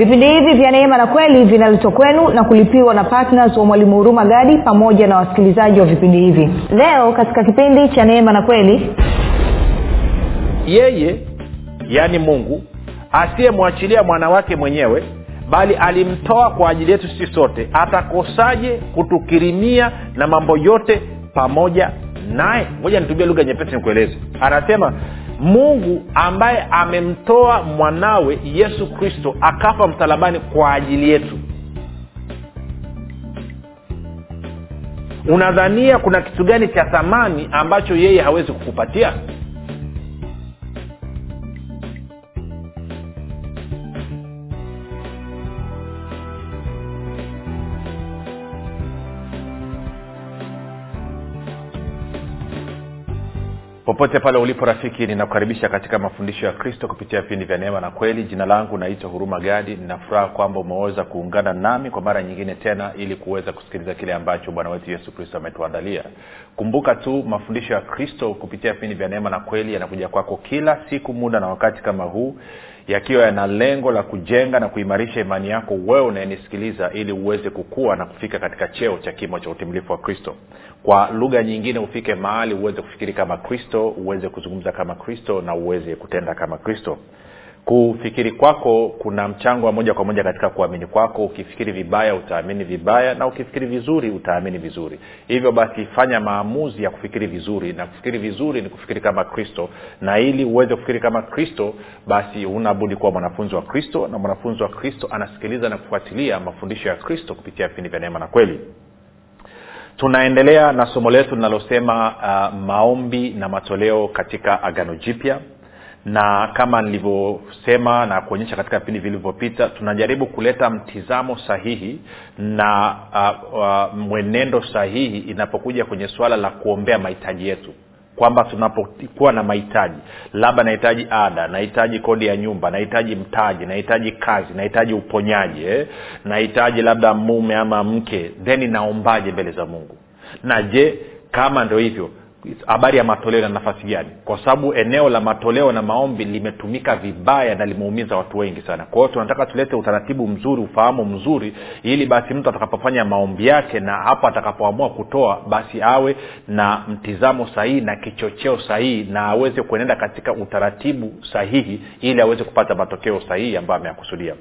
vipindi hivi vya neema na kweli vinaletwa kwenu na kulipiwa na ptns wa mwalimu huruma gadi pamoja na wasikilizaji wa vipindi hivi. Leo katika kipindi cha neema na kweli yeye yaani mungu asiyemwachilia mwana wake mwenyewe bali alimtoa kwa ajili yetu sisi sote atakosaje kutukirimia na mambo yote pamoja naye? Ngoja nitumie lugha nyepesi nikueleze. Anasema mungu ambaye amemtoa mwanawe yesu kristo akafa msalabani kwa ajili yetu. Unadhania kuna kitu gani cha thamani ambacho yeye hawezi kukupatia popote pale ulipo rafiki ninakukaribisha katika mafundisho ya kristo kupitia vipindi vya neema na kweli. Jina langu naitwa huruma gadi. Ninafuraha kwamba umeweza kuungana nami kwa mara nyingine tena ili kuweza kusikiliza kile ambacho bwana wetu yesu kristo ametuandalia. Kumbuka tu mafundisho ya kristo kupitia vipindi vya neema na kweli yanakuja kwako kila siku muda na wakati kama huu yakiwa yana lengo la kujenga na kuimarisha imani yako wewe unayenisikiliza ili uweze kukua na kufika katika cheo cha kimo cha utimilifu wa kristo. Kwa lugha nyingine ufike mahali uweze kufikiri kama kristo uweze kuzungumza kama kristo na uweze kutenda kama kristo kufikiri kwako kuna mchango wa moja kwa moja katika kuamini kwako. Ukifikiri vibaya utaamini vibaya na ukifikiri vizuri utaamini vizuri. Hivyo basi fanya maamuzi ya kufikiri vizuri na kufikiri vizuri ni kufikiri kama kristo. Na ili uweze kufikiri kama kristo basi unabudi kuwa mwanafunzi wa kristo na mwanafunzi wa kristo anasikiliza na kufuatilia mafundisho ya kristo kupitia vipindi vya neema na kweli. Tunaendelea na somo letu linalosema uh, maombi na matoleo katika agano jipya na kama nilivyosema na kuonyesha katika vipindi vilivyopita tunajaribu kuleta mtizamo sahihi na uh, uh, mwenendo sahihi inapokuja kwenye suala la kuombea mahitaji yetu kwamba tunapokuwa na mahitaji labda nahitaji ada nahitaji kodi ya nyumba nahitaji mtaji nahitaji kazi nahitaji uponyaji eh? nahitaji labda mume ama mke then naombaje mbele za mungu na je kama ndo hivyo habari ya matoleo na nafasi gani? Kwa sababu eneo la matoleo na maombi limetumika vibaya na limeumiza watu wengi sana. Kwa hiyo tunataka tulete utaratibu mzuri ufahamu mzuri ili basi mtu atakapofanya maombi yake na hapo atakapoamua kutoa basi awe na mtizamo sahihi na kichocheo sahihi na aweze kuenenda katika utaratibu sahihi ili aweze kupata matokeo sahihi ambayo ameyakusudia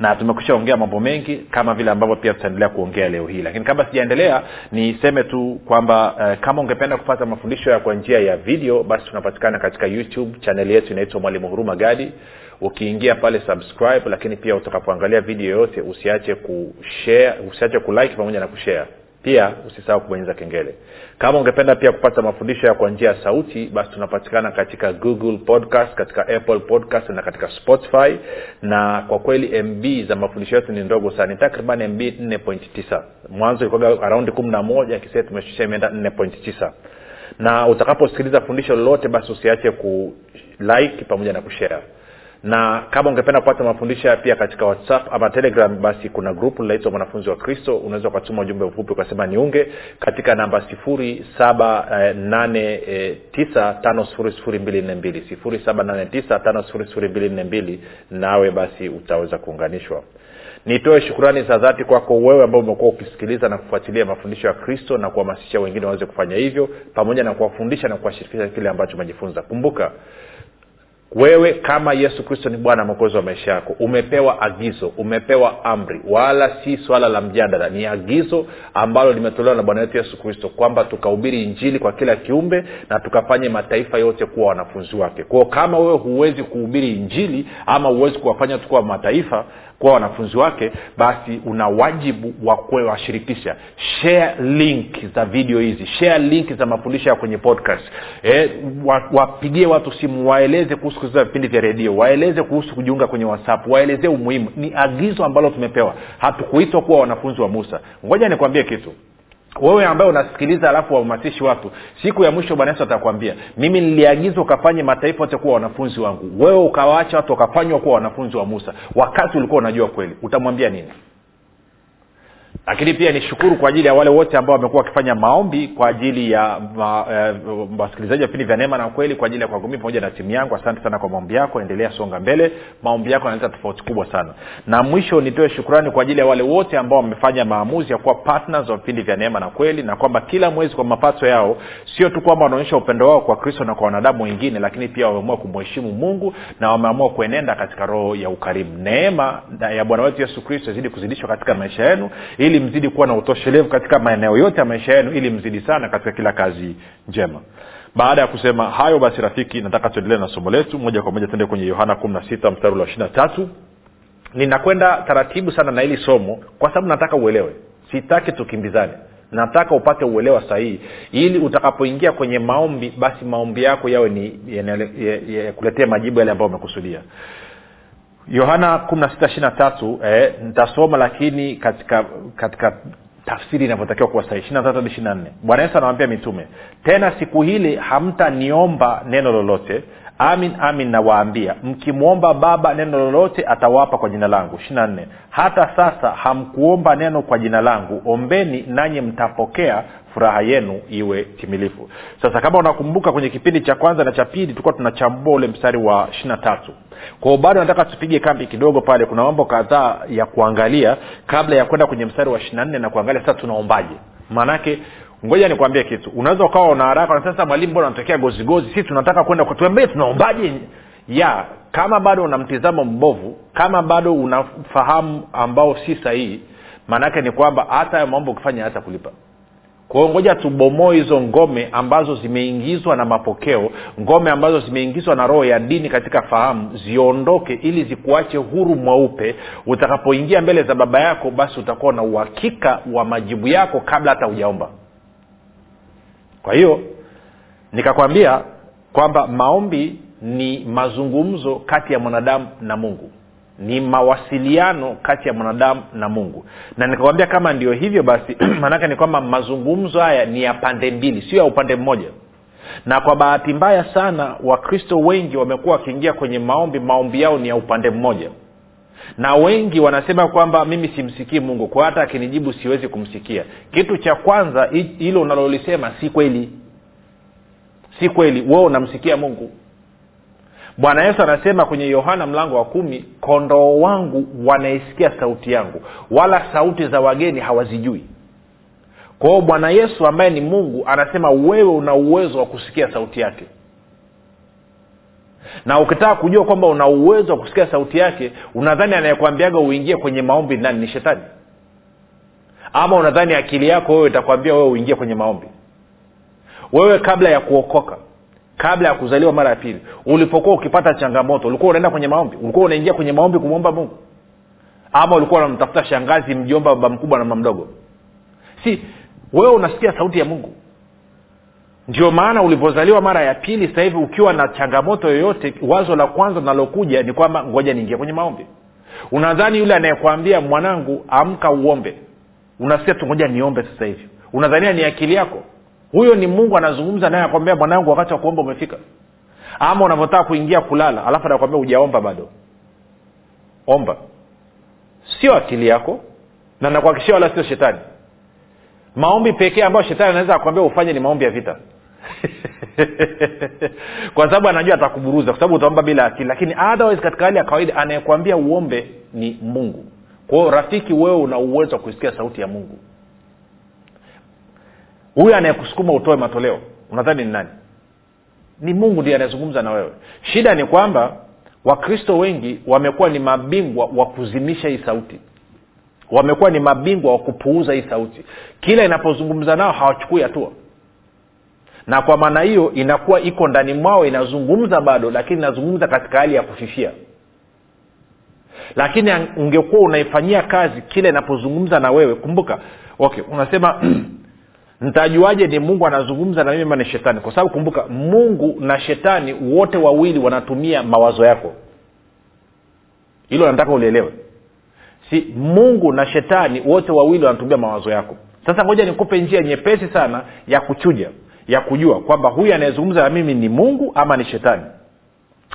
na tumekusha ongea mambo mengi kama vile ambavyo pia tutaendelea kuongea leo hii. Lakini kabla sijaendelea niseme tu kwamba eh, kama ungependa kupata mafundisho ya kwa njia ya video basi tunapatikana katika youtube chaneli yetu inaitwa mwalimu huruma gadi. Ukiingia pale subscribe lakini pia utakapoangalia video yoyote usiache kushare usiache kulike pamoja na kushare pia usisahau kubonyeza kengele kama ungependa pia kupata mafundisho ya kwa njia ya sauti basi tunapatikana katika google podcast katika apple podcast na katika spotify. Na kwa kweli mb za mafundisho yetu ni ndogo sana. Ni takriban mb 4.9 mwanzo ilikuwa araundi kumi na moja kisia tumeshusha imeenda 4.9 na utakaposikiliza fundisho lolote basi usiache kulike pamoja na kushare na kama ungependa kupata mafundisho pia katika whatsapp ama telegram basi kuna grupu linaitwa mwanafunzi wa kristo. Unaweza ukatuma ujumbe mfupi ukasema niunge katika namba sifuri saba nane tisa tano sifuri sifuri mbili nne mbili. Sifuri saba nane tisa tano sifuri sifuri mbili nne mbili. Nawe basi utaweza kuunganishwa. Nitoe shukurani za dhati kwako wewe ambao umekuwa ukisikiliza na kufuatilia mafundisho ya kristo na kuhamasisha wengine waweze kufanya hivyo pamoja na kuwafundisha na kuwashirikisha kile ambacho umejifunza. Kumbuka wewe kama yesu kristo ni bwana mwokozi wa maisha yako umepewa agizo umepewa amri wala si swala la mjadala. Ni agizo ambalo limetolewa na bwana wetu yesu kristo kwamba tukahubiri injili kwa kila kiumbe na tukafanye mataifa yote kuwa wanafunzi wake. Kwao kama wewe huwezi kuhubiri injili ama huwezi kuwafanya tukuwa mataifa kuwa wanafunzi wake basi una wajibu wa kuwashirikisha. Share link za video hizi share link za mafundisho ya kwenye podcast. E, wapigie watu simu waeleze kuhusu kusikiza vipindi vya redio waeleze kuhusu kujiunga kwenye whatsapp waelezee umuhimu. Ni agizo ambalo tumepewa. Hatukuitwa kuwa wanafunzi wa musa. Ngoja nikwambie kitu wewe ambaye unasikiliza alafu wahamasishi watu siku ya mwisho bwana yesu atakwambia mimi niliagizwa ukafanye mataifa yote kuwa wanafunzi wangu. Wewe ukawaacha watu wakafanywa kuwa wanafunzi wa musa wakati ulikuwa unajua kweli. Utamwambia nini lakini pia nishukuru kwa ajili ya wale wote ambao wamekuwa wakifanya maombi kwa ajili ya ma, eh, wasikilizaji wa vipindi vya neema na kweli kwa ajili ya kwangu pamoja na timu yangu. Asante sana kwa maombi yako. Endelea songa mbele. Maombi yako yanaleta tofauti kubwa sana. Na mwisho nitoe shukrani kwa ajili ya wale wote ambao wamefanya maamuzi ya kuwa partners wa vipindi vya neema na kweli na kwamba kila mwezi kwa mapato yao sio tu kwamba wanaonyesha upendo wao kwa kristo na kwa wanadamu wengine lakini pia wameamua kumheshimu mungu na wameamua kuenenda katika roho ya ukarimu. Neema ya bwana wetu yesu kristo izidi kuzidishwa katika maisha yenu ili mzidi kuwa na utoshelevu katika maeneo yote ya maisha yenu ili mzidi sana katika kila kazi njema. Baada ya kusema hayo basi rafiki nataka tuendelee na somo letu. Moja kwa moja tuende kwenye yohana kumi na sita mstari wa ishiri na tatu. Ninakwenda taratibu sana na hili somo kwa sababu nataka uelewe. Sitaki tukimbizane. Nataka upate uelewa sahihi. Ili utakapoingia kwenye maombi basi maombi yako yawe ni yakuletea majibu yale ambayo umekusudia yohana tatu eh, nitasoma lakini katika katika tafsiri inavyotakiwa kuwa sahihi. Ishiri na tatu bwana yesu anawambia mitume tena siku hili hamtaniomba neno lolote amin amin nawaambia mkimwomba baba neno lolote atawapa kwa jina langu. Ishiri nne hata sasa hamkuomba neno kwa jina langu. Ombeni nanyi mtapokea furaha yenu iwe timilifu. Sasa kama unakumbuka kwenye kipindi cha kwanza na cha pili tulikuwa tunachambua ule mstari wa ishiri tatu. Kwao bado nataka tupige kambi kidogo pale kuna mambo kadhaa ya kuangalia kabla ya kwenda kwenye mstari wa ishiri na nne na kuangalia sasa tunaombaje. Maanake ngoja nikwambie kitu. Unaweza ukawa una haraka sasa mwalimu mbona natokea gozigozi si tunataka kwenda tuambie tunaombaje? Ya kama bado una mtizamo mbovu kama bado unafahamu ambao si sahihi maanaake ni kwamba hata hayo mambo ukifanya hata kulipa. Kwao ngoja tubomoe hizo ngome ambazo zimeingizwa na mapokeo ngome ambazo zimeingizwa na roho ya dini katika fahamu ziondoke ili zikuache huru mweupe. Utakapoingia mbele za baba yako basi utakuwa na uhakika wa majibu yako kabla hata hujaomba kwa hiyo nikakwambia kwamba maombi ni mazungumzo kati ya mwanadamu na mungu. Ni mawasiliano kati ya mwanadamu na mungu. Na nikakwambia kama ndio hivyo basi maanake ni kwamba mazungumzo haya ni ya pande mbili sio ya upande mmoja. Na kwa bahati mbaya sana wakristo wengi wamekuwa wakiingia kwenye maombi maombi yao ni ya upande mmoja na wengi wanasema kwamba mimi simsikii mungu kwa hata akinijibu siwezi kumsikia. Kitu cha kwanza hilo unalolisema si kweli. Si kweli wewe unamsikia mungu. Bwana yesu anasema kwenye yohana mlango wa kumi kondoo wangu wanaisikia sauti yangu wala sauti za wageni hawazijui. Kwa hiyo bwana yesu ambaye ni mungu anasema wewe una uwezo wa kusikia sauti yake na ukitaka kujua kwamba una uwezo wa kusikia sauti yake unadhani anayekwambiaga uingie kwenye maombi nani? Ni shetani. Ama unadhani akili yako wewe itakwambia wewe uingie kwenye maombi? Wewe kabla ya kuokoka kabla ya kuzaliwa mara ya pili ulipokuwa ukipata changamoto ulikuwa unaenda kwenye maombi? Ulikuwa unaingia kwenye maombi kumwomba mungu? Ama ulikuwa unamtafuta shangazi mjomba baba mkubwa na mama mdogo? Si wewe unasikia sauti ya mungu ndio maana ulipozaliwa mara ya pili sasa hivi ukiwa na changamoto yoyote wazo la kwanza linalokuja ni kwamba ngoja niingie kwenye maombi. Unadhani yule anayekwambia mwanangu amka uombe. Unasikia tu ngoja niombe sasa hivi. Unadhania ni akili yako? Huyo ni mungu anazungumza naye akwambia mwanangu wakati wa kuomba umefika. Ama unavyotaka kuingia kulala alafu anakwambia ujaomba bado. Omba. Sio akili yako na nakuhakikishia wala sio shetani. Maombi pekee ambayo shetani anaweza akwambia ufanye ni maombi ya vita kwa sababu anajua atakuburuza kwa sababu utaomba bila akili. Lakini otherwise katika hali ya kawaida anayekwambia uombe ni mungu. Kwa hiyo rafiki wewe una uwezo wa kuisikia sauti ya mungu. Huyo anayekusukuma utoe matoleo unadhani ni nani? Ni mungu ndiye anayezungumza na wewe. Shida ni kwamba wakristo wengi wamekuwa ni mabingwa wa kuzimisha hii sauti. Wamekuwa ni mabingwa wa kupuuza hii sauti. Kila inapozungumza nao hawachukui hatua na kwa maana hiyo inakuwa iko ndani mwao inazungumza bado lakini inazungumza katika hali ya kufifia. Lakini ungekuwa unaifanyia kazi kila inapozungumza na wewe. Kumbuka okay unasema ntajuaje ni mungu anazungumza na mimi ni shetani? Kwa sababu kumbuka mungu na shetani wote wawili wanatumia mawazo yako. Hilo nataka ulielewe. Si mungu na shetani wote wawili wanatumia mawazo yako. Sasa ngoja nikupe njia nyepesi sana ya kuchuja ya kujua kwamba huyu anayezungumza na mimi ni mungu ama ni shetani.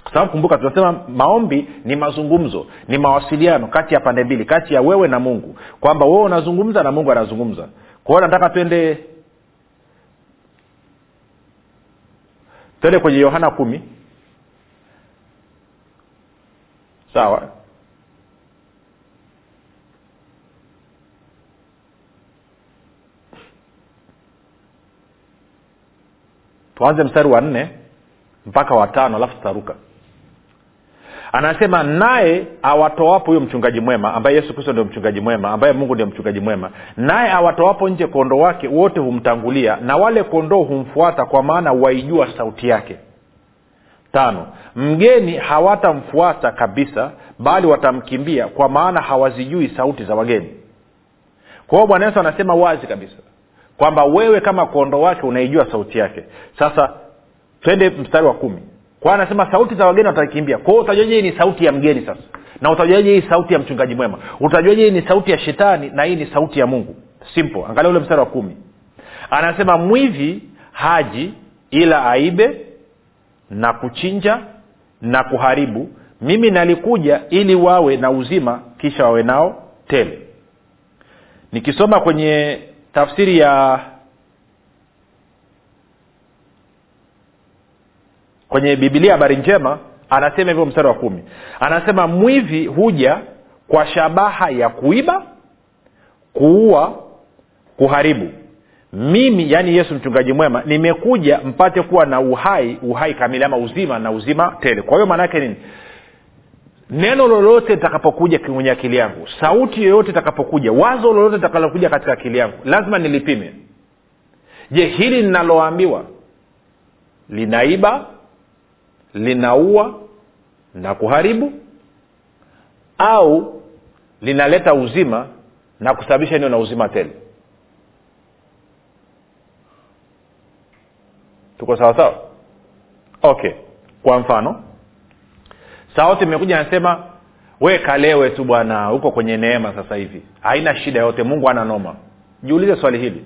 Kwa sababu kumbuka tunasema maombi ni mazungumzo ni mawasiliano kati ya pande mbili kati ya wewe na mungu. Kwamba wewe unazungumza na mungu anazungumza. Kwa hiyo nataka twende twende kwenye yohana kumi. Sawa tuanze mstari wa nne mpaka watano alafu tutaruka. Anasema naye awatoapo huyo mchungaji mwema ambaye yesu kristo ndio mchungaji mwema ambaye mungu ndio mchungaji mwema naye awatoapo nje kondoo wake wote humtangulia na wale kondoo humfuata kwa maana waijua sauti yake. Tano mgeni hawatamfuata kabisa bali watamkimbia kwa maana hawazijui sauti za wageni. Kwa hiyo bwana yesu anasema wazi kabisa kwamba wewe kama kondoo wake unaijua sauti yake. Sasa twende mstari wa kumi. Kwa anasema sauti za wageni watakimbia. Kwao utajuaje hii ni sauti ya mgeni sasa? Na utajuaje hii sauti ya mchungaji mwema? Utajuaje hii ni sauti ya shetani na hii ni sauti ya mungu? Simple. Angalia ule mstari wa kumi. Anasema mwivi haji ila aibe na kuchinja na kuharibu. Mimi nalikuja ili wawe na uzima kisha wawe nao tele. Nikisoma kwenye tafsiri ya kwenye bibilia habari njema anasema hivyo mstari wa kumi. Anasema mwivi huja kwa shabaha ya kuiba kuua kuharibu. Mimi yaani yesu mchungaji mwema nimekuja mpate kuwa na uhai uhai kamili ama uzima na uzima tele. Kwa hiyo maana yake nini neno lolote litakapokuja kwenye akili yangu sauti yoyote itakapokuja wazo lolote litakalokuja katika akili yangu lazima nilipime. Je hili linaloambiwa linaiba linaua na kuharibu? Au linaleta uzima na kusababisha nio na uzima tele? Tuko sawa sawa? Okay. Kwa mfano sauti imekuja anasema we kalewe tu bwana huko kwenye neema sasa hivi. Haina shida yote mungu ana noma. Jiulize swali hili.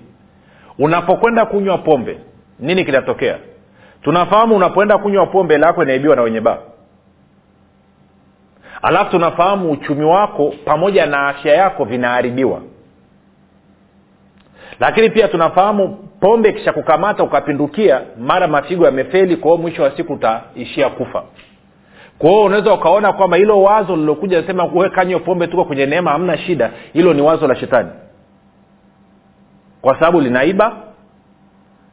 Unapokwenda kunywa pombe nini kinatokea? Tunafahamu unapoenda kunywa pombe lako inaibiwa na wenye baa. Alafu tunafahamu uchumi wako pamoja na afya yako vinaharibiwa. Lakini pia tunafahamu pombe kisha kukamata ukapindukia mara mafigo yamefeli kwa hiyo mwisho wa siku utaishia kufa kwa unaweza ukaona kwamba hilo wazo lilokuja sema kanywe pombe tuko kwenye neema hamna shida. Hilo ni wazo la shetani. Kwa sababu linaiba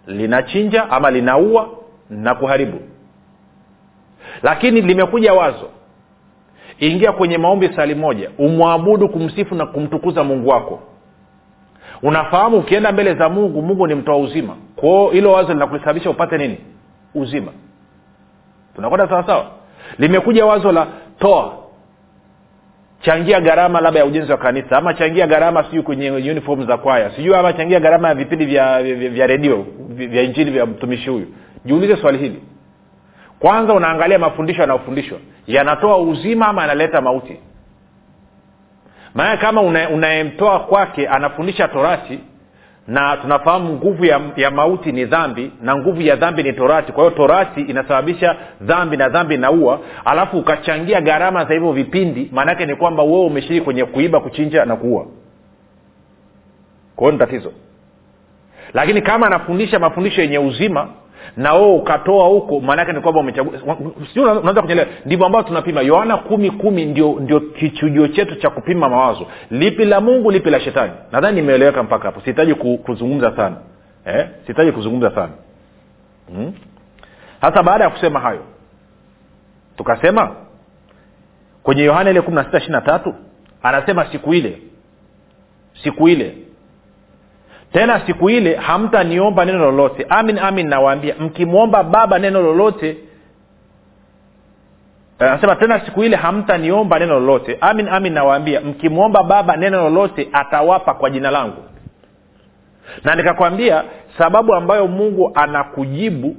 linachinja ama linaua na kuharibu. Lakini limekuja wazo. Ingia kwenye maombi sali moja. Umwabudu kumsifu na kumtukuza mungu wako. Unafahamu ukienda mbele za mungu mungu ni mtoa uzima. Kwao hilo wazo linakusababisha upate nini? Uzima. Tunakwenda sawasawa limekuja wazo la toa. Changia gharama labda ya ujenzi wa kanisa ama changia gharama sijui kwenye uniform za kwaya. Sijui ama changia gharama ya vipindi vya, vya, vya redio vya injili vya mtumishi huyu. Jiulize swali hili. Kwanza unaangalia mafundisho yanayofundishwa. Yanatoa uzima ama yanaleta mauti? Maana kama unayemtoa una kwake anafundisha torati na tunafahamu nguvu ya, ya mauti ni dhambi na nguvu ya dhambi ni torati. Kwa hiyo torati inasababisha dhambi na dhambi inaua. Alafu ukachangia gharama za hivyo vipindi maanaake ni kwamba wewe umeshiriki kwenye kuiba kuchinja na kuua. Kwa hiyo ni tatizo. Lakini kama anafundisha mafundisho yenye uzima na wewe ukatoa huko maanaake ni kwamba umechagua unaweza kunyelewa ndivyo ambavyo tunapima. Yohana kumi kumi ndio ndio kichujio chetu cha kupima mawazo. Lipi la mungu lipi la shetani? Nadhani nimeeleweka mpaka hapo. Sihitaji kuzungumza sana. Eh? sihitaji kuzungumza sana. Sasa hmm? baada ya kusema hayo tukasema kwenye yohana ile kumi na sita ishiri na tatu anasema siku ile siku ile tena siku ile hamtaniomba neno lolote. Amin amin nawaambia. Mkimwomba baba neno lolote anasema tena siku ile hamtaniomba neno lolote. Amin amin nawaambia. Mkimwomba baba neno lolote atawapa kwa jina langu. Na nikakwambia sababu ambayo mungu anakujibu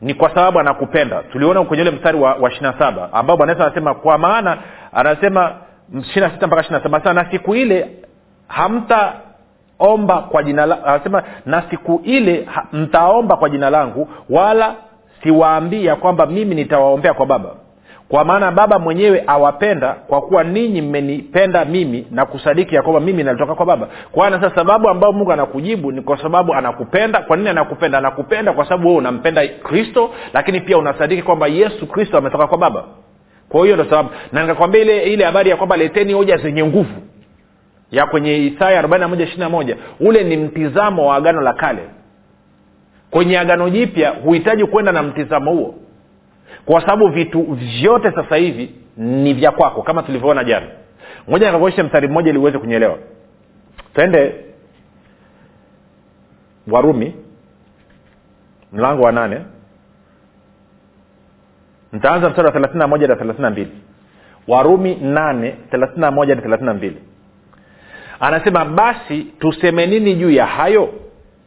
ni kwa sababu anakupenda. Tuliona kwenye ule mstari wa, wa ishirina saba ambao bwana anasema kwa maana anasema ishirina sita mpaka ishirina saba. Na siku ile hamta omba kwa jina langu anasema na siku ile mtaomba kwa jina langu wala siwaambii ya kwamba mimi nitawaombea kwa baba. Kwa maana baba mwenyewe awapenda kwa kuwa ninyi mmenipenda mimi na kusadiki ya kwamba mimi nalitoka kwa baba. Kwa sasa sababu ambayo mungu anakujibu ni kwa sababu anakupenda. Kwa nini anakupenda? Anakupenda kwa sababu wewe unampenda kristo lakini pia unasadiki kwamba yesu kristo ametoka kwa baba. Kwa hiyo ndo sababu. Na nikakwambia ile ile habari ya kwamba leteni hoja zenye nguvu ya kwenye isaya 41 ule ni mtizamo wa agano la kale. Kwenye agano jipya huhitaji kwenda na mtizamo huo kwa sababu vitu vyote sasa hivi ni vya kwako kama tulivyoona jana. Moja nikakuonyesha mstari mmoja ili uweze kunyelewa. Twende warumi mlango wa nane. Ntaanza mstari wa 31 na 32 warumi 8 31 na 32 anasema basi tuseme nini juu ya hayo?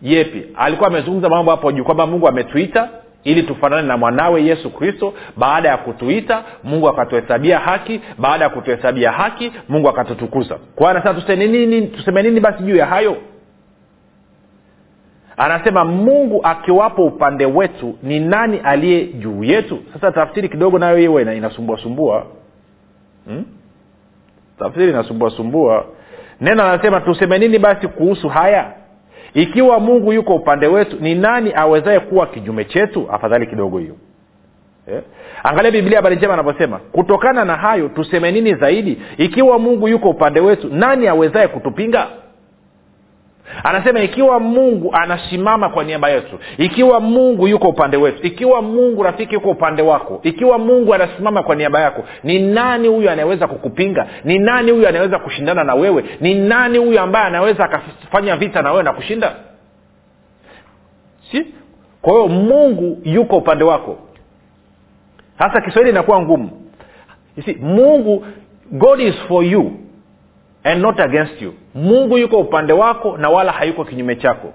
Yepi? Alikuwa amezungumza mambo hapo juu kwamba mungu ametuita ili tufanane na mwanawe yesu kristo. Baada ya kutuita mungu akatuhesabia haki. Baada ya kutuhesabia haki mungu akatutukuza. Kwa anasema tuseme nini, tuseme nini basi juu ya hayo? Anasema mungu akiwapo upande wetu ni nani aliye juu yetu? Sasa tafsiri kidogo nayo hiyo inasumbuasumbua hmm? tafsiri inasumbuasumbua neno anasema tuseme nini basi kuhusu haya? Ikiwa mungu yuko upande wetu ni nani awezaye kuwa kinyume chetu? Afadhali kidogo hiyo. Eh? angalia biblia habari njema anavyosema kutokana na hayo tuseme nini zaidi? Ikiwa mungu yuko upande wetu nani awezaye kutupinga anasema ikiwa mungu anasimama kwa niaba yetu ikiwa mungu yuko upande wetu ikiwa mungu rafiki yuko upande wako ikiwa mungu anasimama kwa niaba yako ni nani huyu anayeweza kukupinga? Ni nani huyu anaweza kushindana na wewe? Ni nani huyu ambaye anaweza akafanya vita na wewe na kushinda? Si? Kwa hiyo mungu yuko upande wako. Sasa kiswahili inakuwa ngumu. Mungu god is for you and not against you. Mungu yuko upande wako na wala hayuko kinyume chako.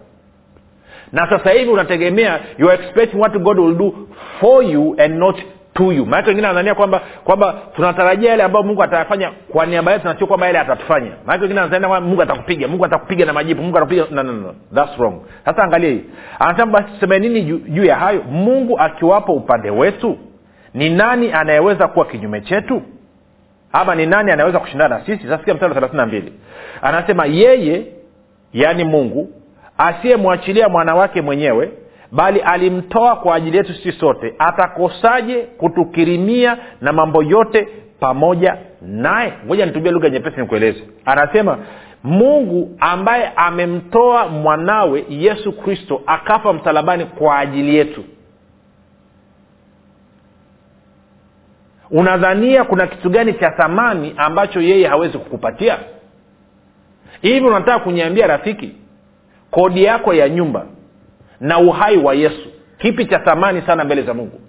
Na sasa hivi unategemea you are expecting what god will do for you and not to you. Maanake wengine wanadhania kwamba kwamba tunatarajia yale ambayo mungu atayafanya kwa niaba yetu na kwamba yale atatufanya. Maanake wengine wanadhania kwamba mungu atakupiga mungu atakupiga na majibu mungu atakupiga no, no, no. thats wrong. Sasa angalia hii. Anasema basi tuseme nini juu ya hayo? Mungu akiwapo upande wetu ni nani anayeweza kuwa kinyume chetu ama ni nani anaweza kushindana na sisi? Sasikia mstari wa thelathini na mbili. Anasema yeye yaani mungu asiyemwachilia mwana wake mwenyewe bali alimtoa kwa ajili yetu sisi sote atakosaje kutukirimia na mambo yote pamoja naye? Ngoja nitumie lugha nyepesi nikueleze. Anasema mungu ambaye amemtoa mwanawe yesu kristo akafa msalabani kwa ajili yetu unadhania kuna kitu gani cha thamani ambacho yeye hawezi kukupatia? Hivi unataka kuniambia rafiki kodi yako ya nyumba na uhai wa yesu kipi cha thamani sana mbele za mungu?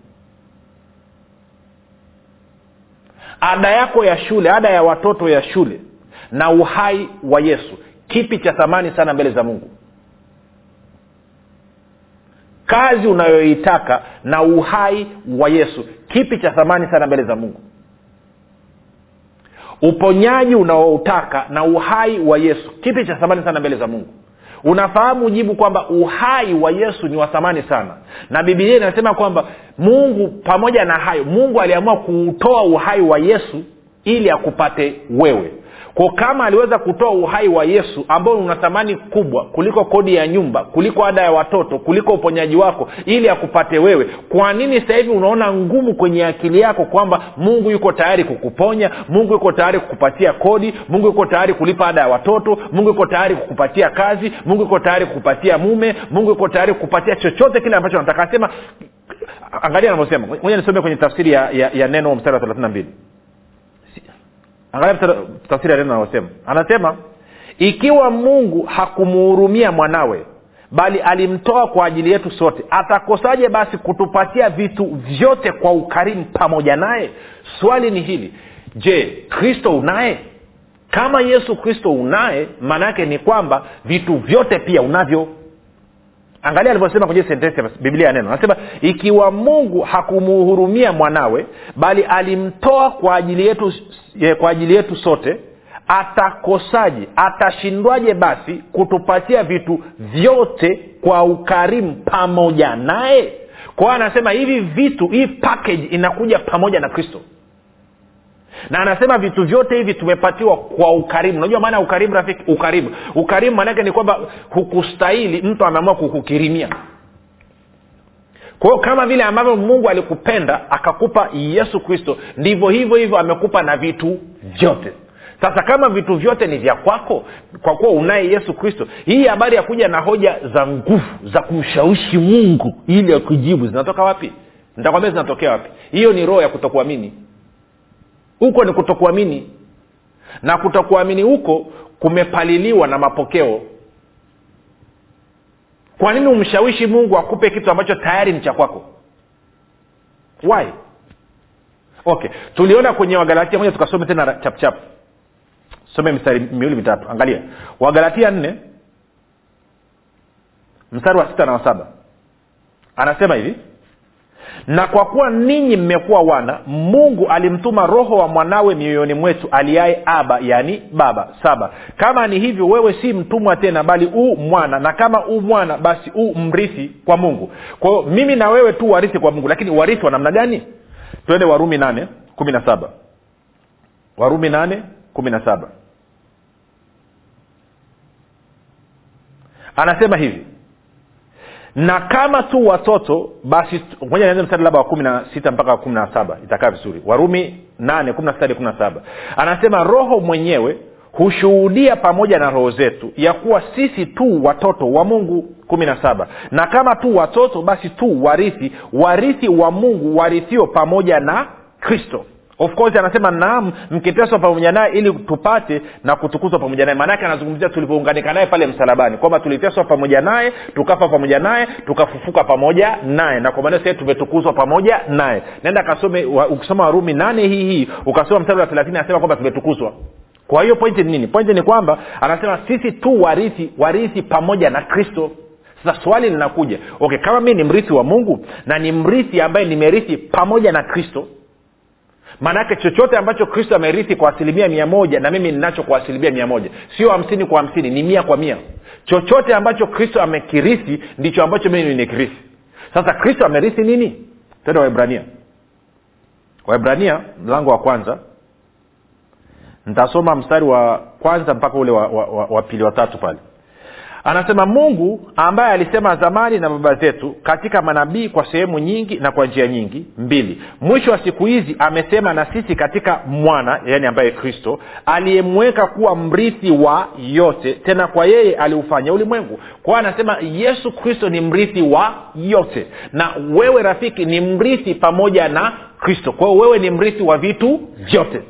Ada yako ya shule ada ya watoto ya shule na uhai wa yesu kipi cha thamani sana mbele za mungu kazi unayoitaka na uhai wa yesu. Kipi cha thamani sana mbele za mungu? Uponyaji unaoutaka na uhai wa yesu. Kipi cha thamani sana mbele za mungu? Unafahamu jibu kwamba uhai wa yesu ni wa thamani sana. Na bibilia inasema kwamba mungu pamoja na hayo mungu aliamua kuutoa uhai wa yesu ili akupate wewe ko kama aliweza kutoa uhai wa yesu ambao una thamani kubwa kuliko kodi ya nyumba kuliko ada ya watoto kuliko uponyaji wako ili akupate wewe kwa nini sasa hivi unaona ngumu kwenye akili yako kwamba mungu yuko tayari kukuponya mungu yuko tayari kukupatia kodi mungu yuko tayari kulipa ada ya watoto mungu yuko tayari kukupatia kazi mungu yuko tayari kukupatia mume mungu yuko tayari kukupatia chochote kile ambacho nataka sema angalia anavyosema. Moja nisome kwenye tafsiri ya, ya, ya neno mstari wa thelathini mbili angalia tafsiri ya neno anaosema anasema ikiwa mungu hakumuhurumia mwanawe bali alimtoa kwa ajili yetu sote atakosaje basi kutupatia vitu vyote kwa ukarimu pamoja naye? Swali ni hili. Je kristo unaye? Kama yesu kristo unaye maana yake ni kwamba vitu vyote pia unavyo angalia alivyosema kwenye sentensi ya biblia ya neno. Anasema ikiwa mungu hakumuhurumia mwanawe bali alimtoa kwa ajili yetu kwa ajili yetu sote atakosaje atashindwaje basi kutupatia vitu vyote kwa ukarimu pamoja naye? Kwao anasema hivi vitu hii package inakuja pamoja na kristo na anasema vitu vyote hivi tumepatiwa kwa ukarimu. Unajua maana ya ukarimu rafiki? Ukarimu. Ukarimu maanaake ni kwamba hukustahili mtu ameamua kukukirimia. Kwa hiyo kama vile ambavyo mungu alikupenda akakupa yesu kristo ndivyo hivyo hivyo amekupa na vitu vyote. Sasa kama vitu vyote ni vya kwako kwa kuwa unaye yesu kristo hii habari ya kuja na hoja za nguvu za kumshawishi mungu ili akujibu zinatoka wapi? Nitakwambia zinatokea wapi? Hiyo ni roho ya kutokuamini huko ni kutokuamini. Na kutokuamini huko kumepaliliwa na mapokeo. Kwa nini umshawishi mungu akupe kitu ambacho tayari ni cha kwako? Why? Okay tuliona kwenye wagalatia moja tukasome tena chapchap some mistari miwili mitatu. Angalia. Wagalatia nne mstari wa sita na wa saba. Anasema hivi na kwa kuwa ninyi mmekuwa wana mungu alimtuma roho wa mwanawe mioyoni mwetu aliaye aba yaani baba saba. Kama ni hivyo wewe si mtumwa tena bali u mwana. Na kama u mwana basi u mrithi kwa mungu. Kwa hiyo mimi na wewe tu warithi kwa mungu. Lakini warithi wa namna gani? Twende warumi nane kumi na saba. Warumi nane kumi na saba. Anasema hivi na kama tu watoto basi moja nianze mstari labda wa kumi na sita mpaka kumi na saba. Itakaa vizuri. Warumi nane kumi na sita hadi kumi na saba. Anasema roho mwenyewe hushuhudia pamoja na roho zetu ya kuwa sisi tu watoto wa mungu kumi na saba. Na kama tu watoto basi tu warithi warithi wa mungu warithio pamoja na kristo of course anasema naam mkiteswa pamoja naye ili tupate na kutukuzwa pamoja naye. Maanake anazungumzia tulivyounganika naye pale msalabani kwamba tuliteswa pamoja naye tukafa pamoja naye tukafufuka pamoja naye. Na kwa maana sasa tumetukuzwa pamoja naye. Naenda kasome ukisoma warumi nane hii hii ukasoma mstari wa thelathini anasema kwamba tumetukuzwa. Kwa hiyo pointi ni nini? Pointi ni kwamba anasema sisi tu warithi warithi pamoja na kristo. Sasa swali linakuja okay kama mi ni mrithi wa mungu na ni mrithi ambaye nimerithi pamoja na kristo maanaake chochote ambacho kristo amerithi kwa asilimia mia moja na mimi ninacho kwa asilimia mia moja. Sio hamsini kwa hamsini ni mia kwa mia. Chochote ambacho kristo amekirithi ndicho ambacho mimi nimekirithi. Sasa kristo amerithi nini? Tenda waibrania waibrania mlango wa kwanza. Nitasoma mstari wa kwanza mpaka ule wa, wa, wa, wa pili watatu pale anasema mungu ambaye alisema zamani na baba zetu katika manabii kwa sehemu nyingi na kwa njia nyingi mbili. Mwisho wa siku hizi amesema na sisi katika mwana yaani ambaye kristo aliyemweka kuwa mrithi wa yote tena kwa yeye aliufanya ulimwengu. Kwa hiyo anasema yesu kristo ni mrithi wa yote na wewe rafiki ni mrithi pamoja na kristo. Kwa hiyo wewe ni mrithi wa vitu vyote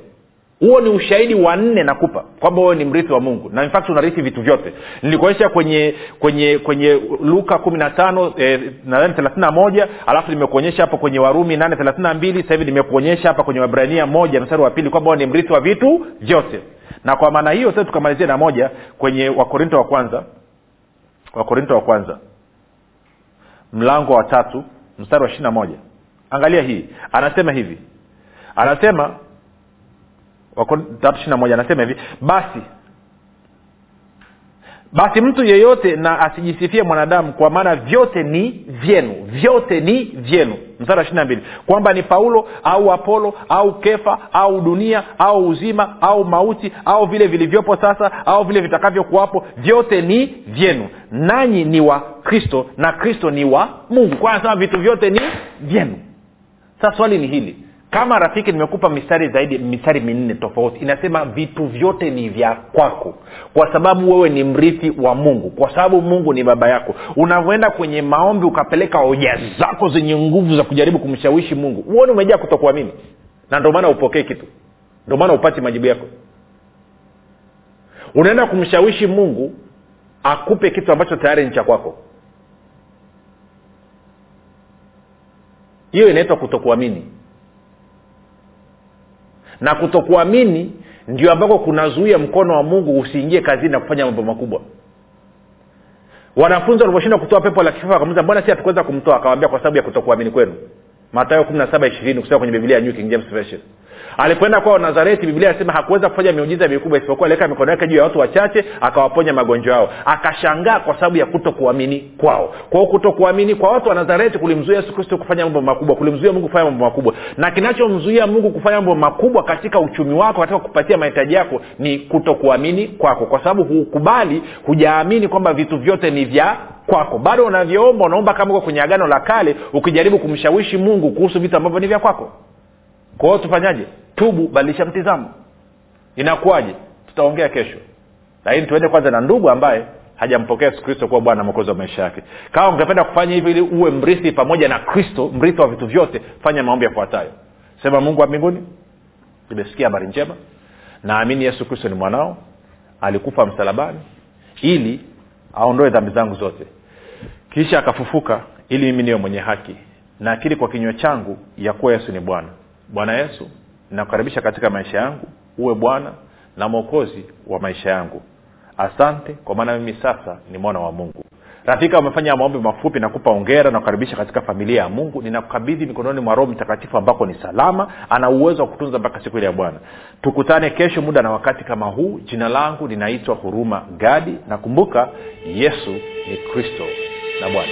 huo ni ushahidi wa nne nakupa kwamba wewe ni mrithi wa mungu. Na in unarithi vitu vyote. Nilikuonyesha kwenye kwenye kwenye luka kumi na tano eh, nadhani thelathini na moja alafu nimekuonyesha hapo kwenye warumi nane thelathini na mbili sasa nimekuonyesha hapa kwenye wabrania moja mstari wa pili kwamba wewe ni mrithi wa vitu vyote. Na kwa maana hiyo sasa tukamalizia na moja kwenye wakorinto wa kwanza. Wakorinto wa kwanza. Mlango wa tatu mstari wa ishiri na moja. Angalia hii. Anasema hivi. Anasema tatu anasema hivi basi basi mtu yeyote na asijisifie mwanadamu kwa maana vyote ni vyenu vyote ni vyenu. Mstari wa ishiri mbili kwamba ni paulo au apolo au kefa au dunia au uzima au mauti au vile vilivyopo sasa au vile vitakavyokuwapo vyote ni vyenu. Nanyi ni wa kristo na kristo ni wa mungu. Kwa anasema vitu vyote ni vyenu. Sasa swali ni hili kama rafiki nimekupa mistari zaidi mistari minne tofauti. Inasema vitu vyote ni vya kwako kwa sababu wewe ni mrithi wa mungu kwa sababu mungu ni baba yako. Unavyoenda kwenye maombi ukapeleka hoja zako zenye nguvu za kujaribu kumshawishi mungu uone umejaa kutokuamini. Na ndio maana upokee kitu. Ndio maana upati majibu yako. Unaenda kumshawishi mungu akupe kitu ambacho tayari ni cha kwako. Hiyo inaitwa kutokuamini na kutokuamini ndio ambako kunazuia mkono wa mungu usiingie kazini na kufanya mambo makubwa. Wanafunzi walivyoshinda kutoa pepo la kifafa wakamuza mbona si hatukuweza kumtoa? Akawambia kwa sababu ya kutokuamini kwenu. Matayo kumi na saba ishirini kusema kwenye bibilia ya new king james version alipoenda kwao nazareti biblia anasema hakuweza kufanya miujiza mikubwa isipokuwa aliweka mikono yake juu ya watu wachache akawaponya magonjwa yao. Akashangaa kwa sababu ya kutokuamini kwao. Kwao kutokuamini kwa watu wa nazareti kulimzuia yesu kristo kufanya mambo makubwa kulimzuia mungu kufanya mambo makubwa. Na kinachomzuia mungu kufanya mambo makubwa katika uchumi wako katika kupatia mahitaji yako ni kutokuamini kwako. Kwa sababu hukubali hujaamini kwamba vitu vyote ni vya kwako. Bado unavyoomba unaomba kama uko kwenye agano la kale ukijaribu kumshawishi mungu kuhusu vitu ambavyo ni vya kwako. Kwa hiyo tufanyaje tubu badilisha mtizamo. Inakuwaje? Tutaongea kesho. Lakini tuende kwanza na ndugu ambaye hajampokea yesu kristo kuwa bwana mwokozi wa maisha yake. Kama ungependa kufanya hivi ili uwe mrithi pamoja na kristo mrithi wa vitu vyote fanya maombi yafuatayo. Sema mungu wa mbinguni nimesikia habari njema. Naamini yesu kristo ni mwanao. Alikufa msalabani ili aondoe dhambi zangu zote. Kisha akafufuka ili mimi niwe mwenye haki. Naakili kwa kinywa changu ya kuwa yesu ni bwana. Bwana yesu nakukaribisha katika maisha yangu. Uwe bwana na mwokozi wa maisha yangu. Asante kwa maana mimi sasa ni mwana wa mungu. Rafika umefanya maombi mafupi nakupa ongera nakukaribisha katika familia ya mungu. Ninakukabidhi mikononi mwa roho mtakatifu ambako ni salama ana uwezo wa kutunza mpaka siku ile ya bwana. Tukutane kesho muda na wakati kama huu. Jina langu linaitwa huruma gadi. Nakumbuka yesu ni kristo na bwana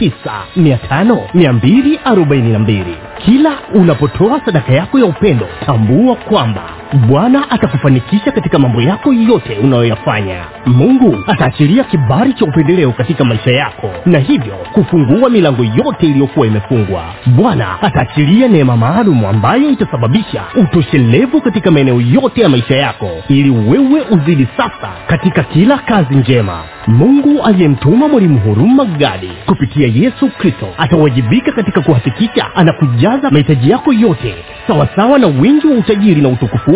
7895242 kila unapotoa sadaka yako ya upendo tambua kwamba bwana atakufanikisha katika mambo yako yote unayoyafanya. Mungu ataachilia kibari cha upendeleo katika maisha yako na hivyo kufungua milango yote iliyokuwa imefungwa. Bwana ataachilia neema maalum ambayo itasababisha utoshelevu katika maeneo yote ya maisha yako ili wewe uzidi sasa katika kila kazi njema. Mungu aliyemtuma mwalimu huruma gadi kupitia yesu kristo atawajibika katika kuhakikisha anakujaza mahitaji yako yote sawasawa na wingi wa utajiri na utukufu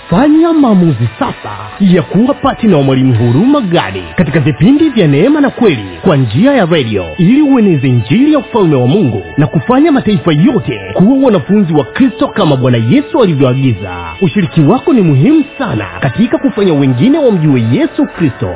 fanya maamuzi sasa ya kuwa patina wa mwalimu huruma gadi katika vipindi vya neema na kweli kwa njia ya redio ili ueneze injili ya ufalme wa mungu na kufanya mataifa yote kuwa wanafunzi wa kristo kama bwana yesu alivyoagiza. Ushiriki wako ni muhimu sana katika kufanya wengine wamjue yesu kristo